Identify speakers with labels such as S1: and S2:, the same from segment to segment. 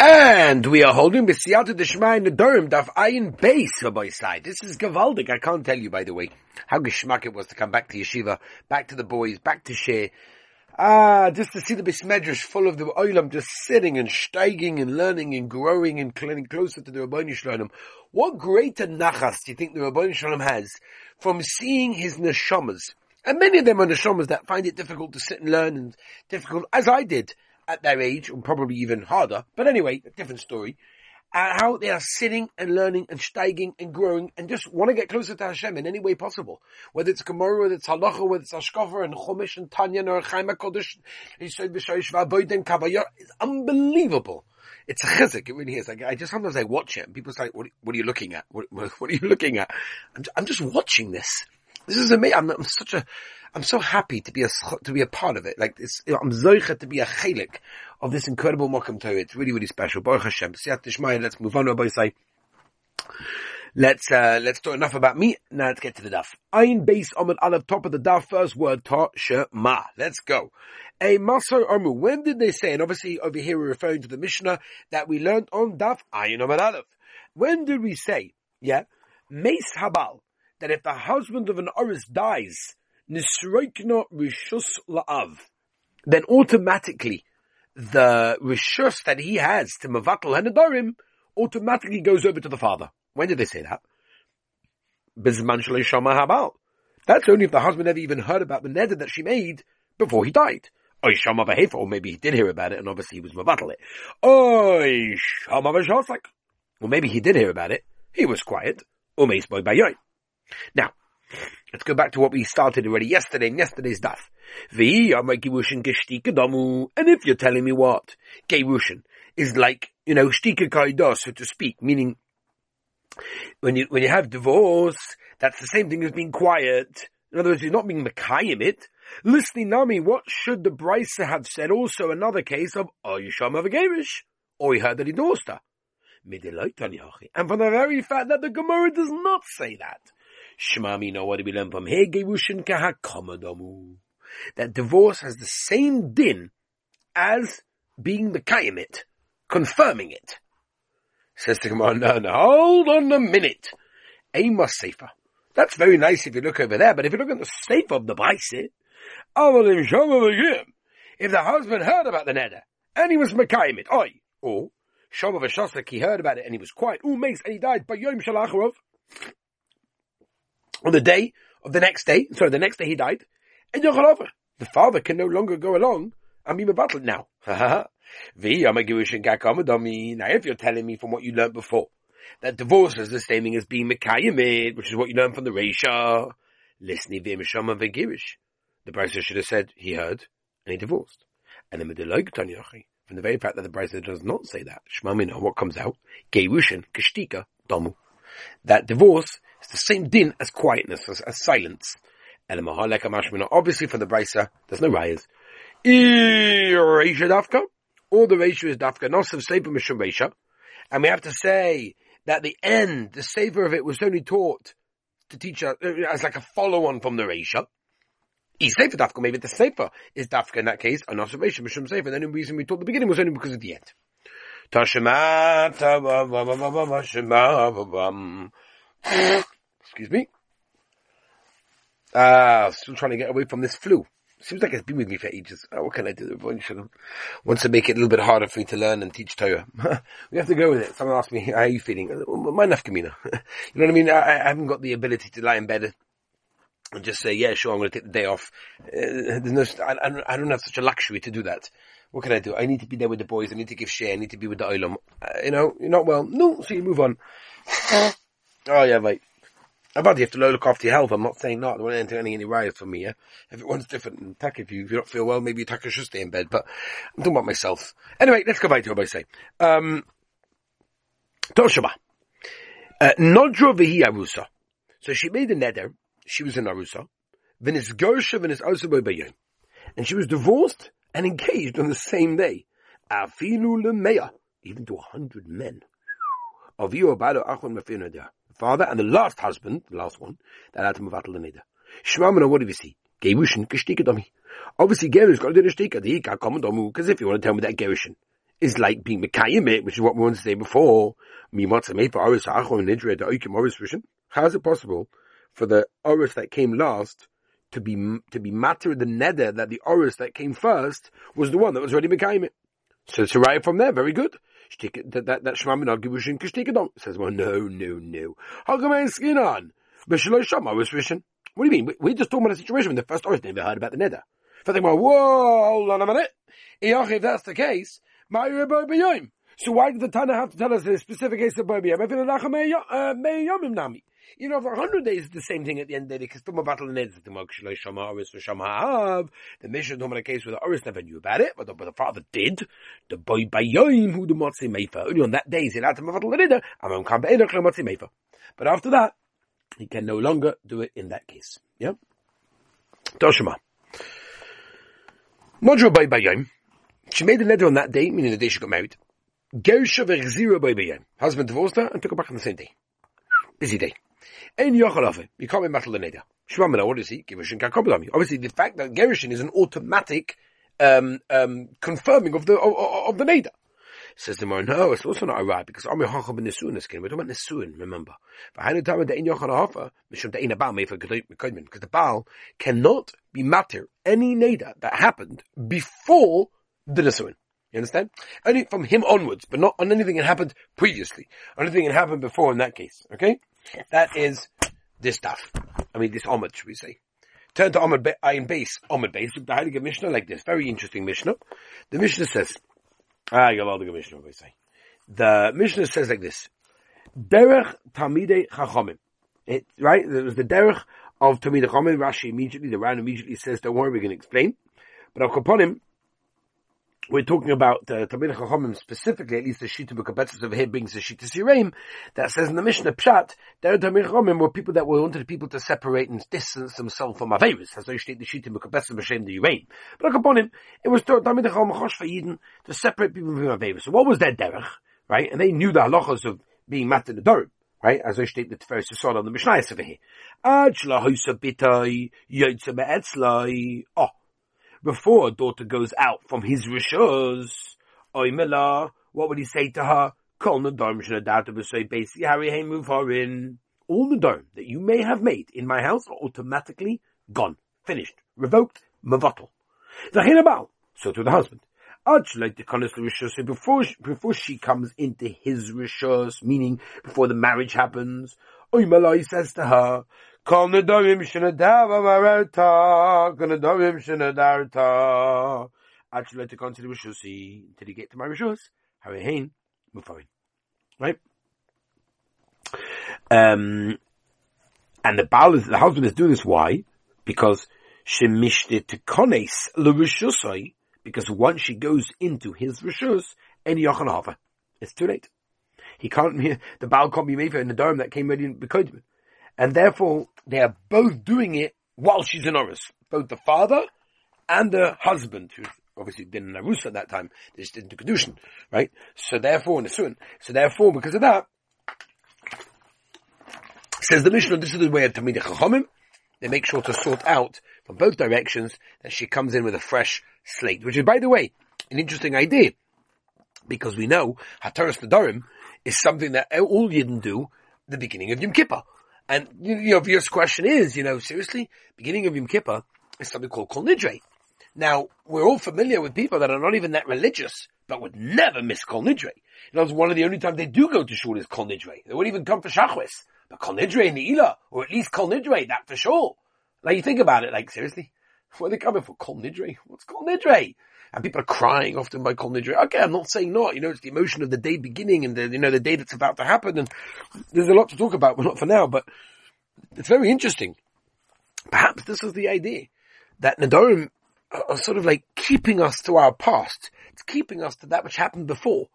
S1: And we are holding B'siyata Deshma in the Durham Daf Ayin Base Rabbi side. This is Gavaldik. I can't tell you, by the way, how geschmack it was to come back to yeshiva, back to the boys, back to share. Ah, just to see the Bismedrish full of the Oilam just sitting and steiging and learning and growing and getting closer to the Rabbi Shalom. What greater nachas do you think the Rabbi Shalom has from seeing his neshamas? And many of them are neshamas that find it difficult to sit and learn and difficult, as I did, at their age, and probably even harder. But anyway, a different story. And how they are sitting and learning and steiging and growing and just want to get closer to Hashem in any way possible. Whether it's Gemara, whether it's Halacha, whether it's Ashkafa and Chumash and Tanya or Chaim HaKodesh, it's unbelievable. It's a chizik, it really is. Like, I just sometimes I watch it and people say, what, what are you looking at? What, what, are you looking at? I'm, I'm just watching this. This is amazing. I'm, I'm such a, I'm so happy to be a to be a part of it. Like it's, I'm zoicha to be a chelik of this incredible mokum Torah. It's really really special. Baruch Hashem. Let's move on. Rabbi say. Let's uh, let's talk enough about me. Now let's get to the daf. Ein base on the top of the daf. First word ta shema. Let's go. A maso armu. When did they say? And obviously over here we're referring to the Mishnah that we learned on daf ayin amad aleph. When did we say? Yeah, mace habal. That if the husband of an oris dies Nisroikna Rishus La'av, then automatically the Rishus that he has to Mavatal Hanedarim automatically goes over to the father. When did they say that? Bizman Shama Habal. That's only if the husband never even heard about the neder that she made before he died. Oy Shama or maybe he did hear about it and obviously he was Mavatal it. Oy Shama. Well, maybe he did hear about it. He was quiet. Umeis Boy Bayoy. Now, Let's go back to what we started already yesterday in yesterday's daf. And if you're telling me what? Gerushin is like, you know, kaidos, so to speak, meaning when you, when you have divorce, that's the same thing as being quiet. In other words, you're not being Mekayim it. Listening Nami, what should the Brisa have said also another case of Oyisham of a Gerish? Or he heard that he divorced her. And from the very fact that the Gemara does not say that, Shmami know what we learn from here? Gerushin. That divorce has the same din as being the kayamit, confirming it. Says the Gemara, no, no, hold on a minute. Amos Sefer. That's very nice if you look over there, but if you look at the Sefer of the Baisi, if the husband heard about the neder, and he was Mekayim it, oi, or, Shom he heard about it and he was quiet, ooh, mace, and he died by Yom Shalacharov, on the day of the next day, sorry, the next day he died, and Yochalover. The father can no longer go along and be battled now. now if you're telling me from what you learned before, that divorce is the same thing as being Mekayimid, which is what you learned from the Reisha, listening via Mishama Vegirish. The Brisa should have said he heard and he divorced. And then from the very fact that the Brisa does not say that, Shmamina, what comes out? Gerushin, Kashtika, Domu. That divorce it's the same din as quietness, as, as silence. Obviously for the Brisa, there's no rayas. dafka, or the ratio is dafka, nosav sefer mishum reisha. And we have to say that the end, the savor of it was only taught to teach us, uh, as like a follow-on from the reisha. Is sefer dafka, maybe the sefer is dafka in that case, and nosav reisha mishum sefer. The only reason we taught the beginning was only because of the end. Excuse me. Ah, still trying to get away from this flu. Seems like it's been with me for ages. Oh, what can I do? Wants to make it a little bit harder for me to learn and teach Torah. we have to go with it. Someone asked me, how are you feeling? My nafkamina. you know what I mean? I, I, haven't got the ability to lie in bed and just say, yeah, sure, I'm going to take the day off. Uh, there's no, I, I, don't have such a luxury to do that. What can I do? I need to be there with the boys. I need to give share. I need to be with the oilam. Uh, you know, you're not well. No, so you move on. Oh yeah, right. About you have to look after your health. I'm not saying not. I don't want any any riots for me. Yeah, everyone's different. And if you if you don't feel well, maybe tak should stay in bed. But I'm talking about myself. Anyway, let's go back to what I say. Um, Toshaba. Uh, Nodro v'hi arusa. So she made a neder. She was an arusa. V'nis gersha v'nis bayim. And she was divorced and engaged on the same day. Afilu lemeya. Even to a hundred men. Aviyu abado achon mafir father and the last husband, the last one, that had to move out of the neder. Shmamana, what do we see? Gerushin, gestika domi. Obviously, Gerush got to do the shtika, the hika, domu, because if you want to tell me that Gerushin is like being Mekayim which is what we wanted to say before. Mimatsa made for Oris Acho and Nidre, the Oikim Oris Rishon. How is it possible for the Oris that came last to be to be matter the neder that the Oris that came first was the one that was already Mekayim So it's right from there, very good. That that that Shema Minag Gibushin Kishtikadon says, well, no, no, no. How come I ain't skin on? B'Shaloi Shama was Rishon. What do you mean? We're just talking about a situation when the first Oris never heard about the neder. So they went, whoa, hold on a minute. If that's the case, so why did the Tana have to tell us a specific case of Bobiyam? You know, for a hundred days it's the same thing at the end of the day, because Tuma battle and the Mokshlo Shama Oris for Shama The mission talking about a case where the Oris never knew about it, but the, but the father did. The boy Bayoim who the Motzi Meifa. Only on that day he allowed to battle the Nida, Amam Kam Be'edach Motzi Meifa. But after that, he can no longer do it in that case. Yeah? Toshima. Modro Boy Bayoim. She made the letter on that day, meaning the day she got married. Gersha v'chzira Boy Bayoim. Husband divorced her and took her back on the same day. Busy day. Ein yochel You can't be metal the neder. Shvamina, what is he? Gerushin kakobelami. Obviously, the fact that Gerushin is an automatic um, um, confirming of the of, of the neder. Says the Gemara, no, it's also not a right because Amir Hachab and Nesuin is We're talking about Nesuin, remember. The the the because the Baal cannot be matter any neder that happened before the Nesuin. You understand? Only from him onwards, but not on anything that happened previously. Anything that happened before in that case. Okay? That is this stuff. I mean, this Omid, should we say. Turn to Omid Ayin base, Omid base, the Heilige Mishnah like this. Very interesting Mishnah. The Mishnah says, ah, you'll all the Mishnah, we say. The Mishnah says like this. Derech Tamidei Chachomim. It, right? It was the derech of Tamid Chachomim. Rashi immediately, the Ran immediately says, don't worry, we're going to explain. But I'll upon him, we're talking about uh, Tamid Chachamim specifically, at least the Shita B'Kabetzes of here brings the Shita Siraim, that says in the Mishnah Pshat, there Tamid Chachamim were people that were wanted people to separate and distance themselves from Averis, as they state the Shita B'Kabetzes B'Shem the Uraim. But upon him, it was Tamid Chachamim Chosh for Yidden to separate people from Averis. So what was their derech, right? And they knew the halachas of being mat in the Dorim. Right, as I state the Tiferes Yisroel on the Mishnah over here. Oh, before a daughter goes out from his rishos, oimela, what would he say to her? Kol nadom shenadata b'sei basi harry. All nadom that you may have made in my house are automatically gone, finished, revoked, mavatal. Zachin so to the husband. Before she, before she comes into his rishos, meaning before the marriage happens, Oimalai says to her, Kol nedorim shenadav amarata, kol nedorim shenadarta. Actually, let to go to the Rishusi until you get to my Rishus. Harihain, Mufarin. Right? Um, and the Baal is, the husband is doing this, why? Because she mishte to kones l'rishusai, because once she goes into his Rishus, any Yochanava, it's too late. He can't, be, the Baal can't be made for in the dome that came ready in and therefore they are both doing it while she's in Oris. Both the father and the husband, who obviously didn't know Rus at that time, they just didn't do Kedushin, right? So therefore, in the Sun, so therefore, because of that, says the Mishnah, this is the way of Tamid Chachomim, they make sure to sort out from both directions that she comes in with a fresh slate, which is, by the way, an interesting idea, because we know Hataras Nedarim is something that all Yidden do the beginning of Yom Kippur. And, you know, question is, you know, seriously, beginning of Yom Kippur is something called Kol Nidre. Now, we're all familiar with people that are not even that religious, but would never miss Kol Nidre. You know, one of the only times they do go to shul is Kol Nidre. They wouldn't even come for Shachris. But Kol Nidre in the Ila, or at least Kol Nidre, that for sure. Like, you think about it, like, seriously? What are they coming for? Kol Nidre? What's Kol Nidre? And people are crying often by Kol Nidre. Okay, I'm not saying not. You know, it's the emotion of the day beginning and the, you know, the day that's about to happen. And there's a lot to talk about, but not for now. But it's very interesting. Perhaps this is the idea that Nadorim are sort of like keeping us to our past. It's keeping us to that which happened before.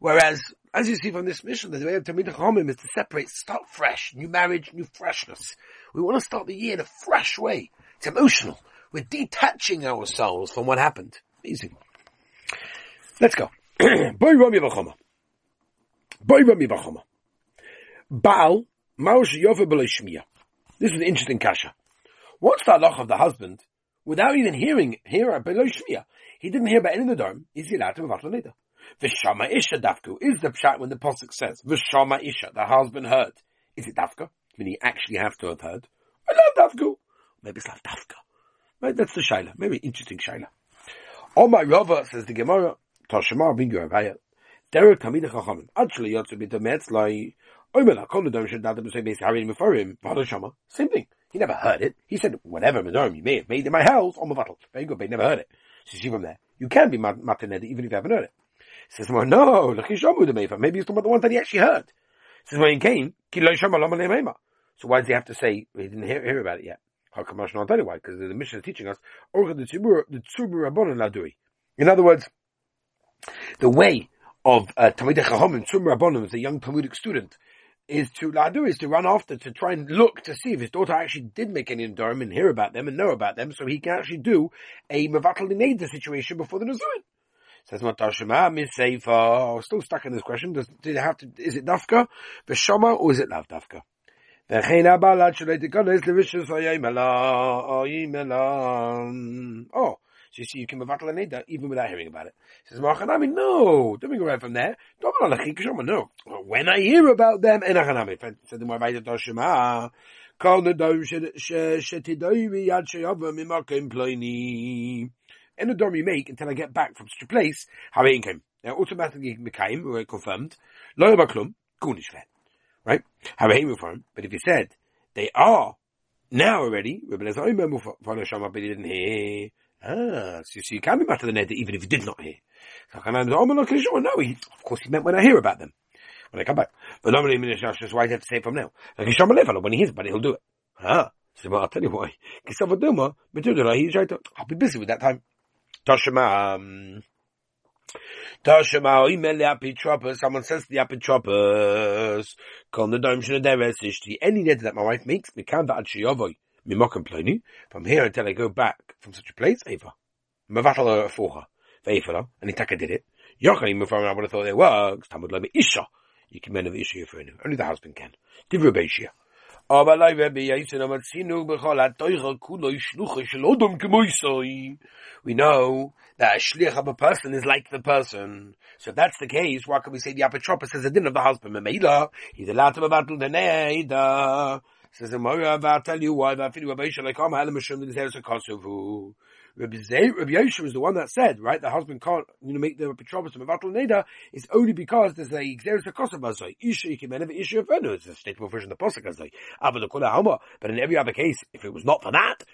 S1: Whereas, as you see from this mission, the way of Tamid Chachamim is to separate, start fresh, new marriage, new freshness. We want to start the year in a fresh way. It's emotional. We're detaching ourselves from what happened. Easy. Let's go. Boy Rami bar Chama. Boy Rami bar Chama. Baal, Maush Yofa. This is an interesting kasha. What's the halach of the husband without even hearing, here hear Belishmiya? He didn't hear about any of the dharm. Is he allowed to have later? Vishama Isha Dafku. Is the pshat when the Pasuk says, Vishama Isha, the husband heard. Is it Dafka? Meaning you actually have to have heard. I love Dafku. Maybe it's not Dafka. Right, that's the Shaila. Maybe interesting Shaila. Oh my Rava, says the Gemara, Toshima bin Yeravaya. Derek Tamid Chachamim. Actually, Yotze bit the Metzlai. Oimela, Kol Nedom Shed Datem B'Sei Beis Harim Mefarim. Vada Shama. Same thing. He never heard it. He said, whatever Medorim you may have made in my house, on Mavatl. Very good, but he never heard it. So you see from there, you can be Mataned even if you haven't heard it. Says, well, no, maybe he's talking about the one that he actually heard. He says, when he came, so why does he have to say, he didn't hear, hear about it yet? How come I not tell you why? Because the mission is teaching us, in other words, the way of uh, Talmidei Chachomim, Tzum Rabbonim, as a young Talmudic student, is to Ladu is to run after to try and look to see if his daughter actually did make any Nedarim and hear about them and know about them, so he can actually do a Mavatal Neda situation before the Nizuin. Says Matashima Miseifa. Still stuck in this question. Does did it have to? Is it Dafka, Veshama, or is it Lav Dafka? Oh, oh, oh, oh, so you see, you can mevatel neda even without hearing about it. He says Machanami, no, don't go right from there. Don't want to lachik shoma, no, when I hear about them, enachanami. Said the Moabite Toshima. Kol nedom shetidoimi yad sheyavam imakim ploini. Any dorm you make until I get back from such a place, how it came. Now automatically became, we confirmed, lo yabaklum, gunish Right? How it from. But if you said, they are now already, Rabbi Lezer Omer, Shama, but he didn't hear. Ah, so, you can be matter the neder even if you did not hear. So I know, he, of course he meant when I hear about them. When I come back. But normally Minashash why do you have to say it from now? Like when he hears about it, he'll do it. Ah. So I'll tell you why. I'll be busy with that time. Toshima, um, Toshima, email the apitropas, someone says to the apitropas, call the dome shinaderes, any neder that my wife makes, me can that ad from here until I go back from such a place, Eva. Mavatala for her. Veifala, and Itaka did it. Yochani Mufam, I would have thought it works. Talmud Lemi Isha. You can men of Isha for Only the husband can aber lei wer bi sinu we know that a shlich of a person is like the person. So if that's the case why can we say the apotropos is a din of the husband memela he's allowed to battle the neida says the mora about tell you why that feel about shall come halam shum the zeros kosovo Rabbi Yosha was the one that said, right, the husband can't, you know, make the betrothal of Mavatl Neda is only because there's a Xeris Akosabazoi. Isha Ikimen Isha Fenu. It's a version of the Posuk as like, But in every other case, if it was not for that,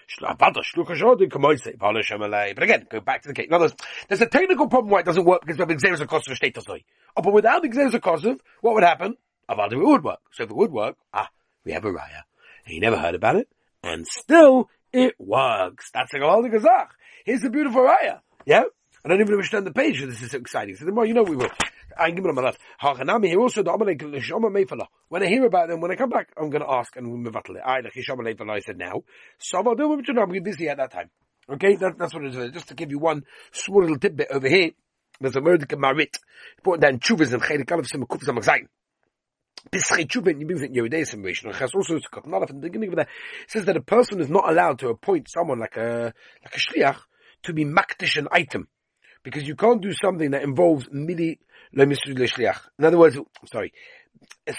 S1: But again, go back to the case. In other words, there's a technical problem why it doesn't work because have Xeris Akosov status. Oh, but without Xeris Akosov, what would happen? Avada, it would work. So if it would work, ah, we have a raya. He never heard about it, and still it works. That's a Gavaldi Gazach. Here's the beautiful raya. Yeah? I don't even understand the page, this is so exciting. So the more you know we will. I give them a lot. Hachanami here also the Amalek Lishama Mefala. When I hear about them, when I come back, I'm going to ask and we'll mevatel it. I like Hishama I said now. So I'm going to be busy at that time. Okay, that, that's what it is. Just to give you one small little tidbit over here. There's a word marit. Important down chuvas and chelik alef sim kufas also to the beginning of that. says that a person is not allowed to appoint someone like a, like a shliach to be makdish an item. Because you can't do something that involves midi shliach. In other words, sorry,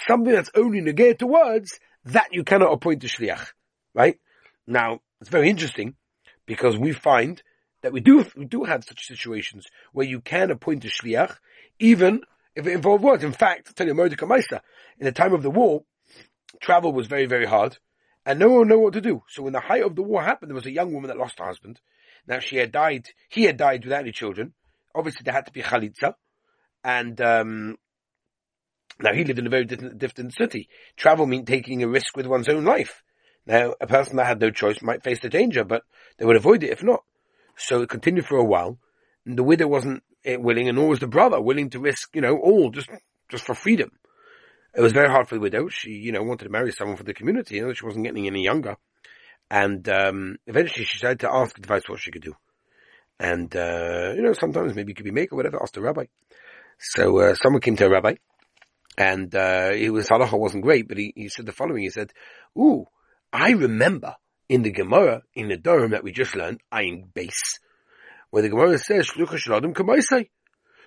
S1: something that's only negated to words, that you cannot appoint to shliach. Right? Now, it's very interesting because we find that we do, we do have such situations where you can appoint a shliach even if it involved words. In fact, I'll tell you, Mordecai in the time of the war, travel was very, very hard, and no one knew what to do. So when the height of the war happened, there was a young woman that lost her husband. Now she had died, he had died without any children. Obviously there had to be chalitza, and um, now he lived in a very different, different city. Travel meant taking a risk with one's own life. Now, a person that had no choice might face the danger, but they would avoid it if not. So it continued for a while, and the widow wasn't willing, and nor was the brother willing to risk, you know, all just just for freedom. It was very hard for the widow. She, you know, wanted to marry someone for the community. You know, she wasn't getting any younger, and um, eventually she decided to ask advice what she could do. And uh, you know, sometimes maybe it could be make or whatever. Asked the rabbi. So uh, someone came to a rabbi, and uh, was halacha wasn't great, but he, he said the following. He said, "Ooh, I remember in the Gemara in the Durham that we just learned, Ayin base." where the Gemara says,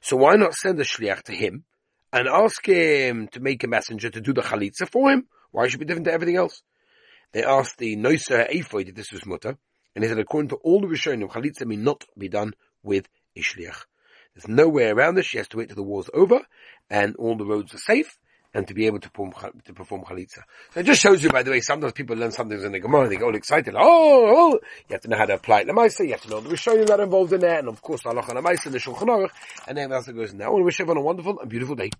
S1: So why not send a shliach to him and ask him to make a messenger to do the chalitza for him? Why should it be different to everything else? They asked the Noiser Ephod if this was mutter, and he said according to all the Rishonim, chalitza may not be done with a shliach. There's no way around this. She has to wait till the war's over and all the roads are safe and to be able to perform, to perform chalitza. So it just shows you, by the way, sometimes people learn something in the Gemara and they get all excited. Like, oh, oh, you have to know how to apply it in the Maisa, you have to know the Rishonim that are involved in that, and of course, Halacha and the Shulchan Aruch, and then else that goes in there. I want to wish everyone a wonderful and beautiful day.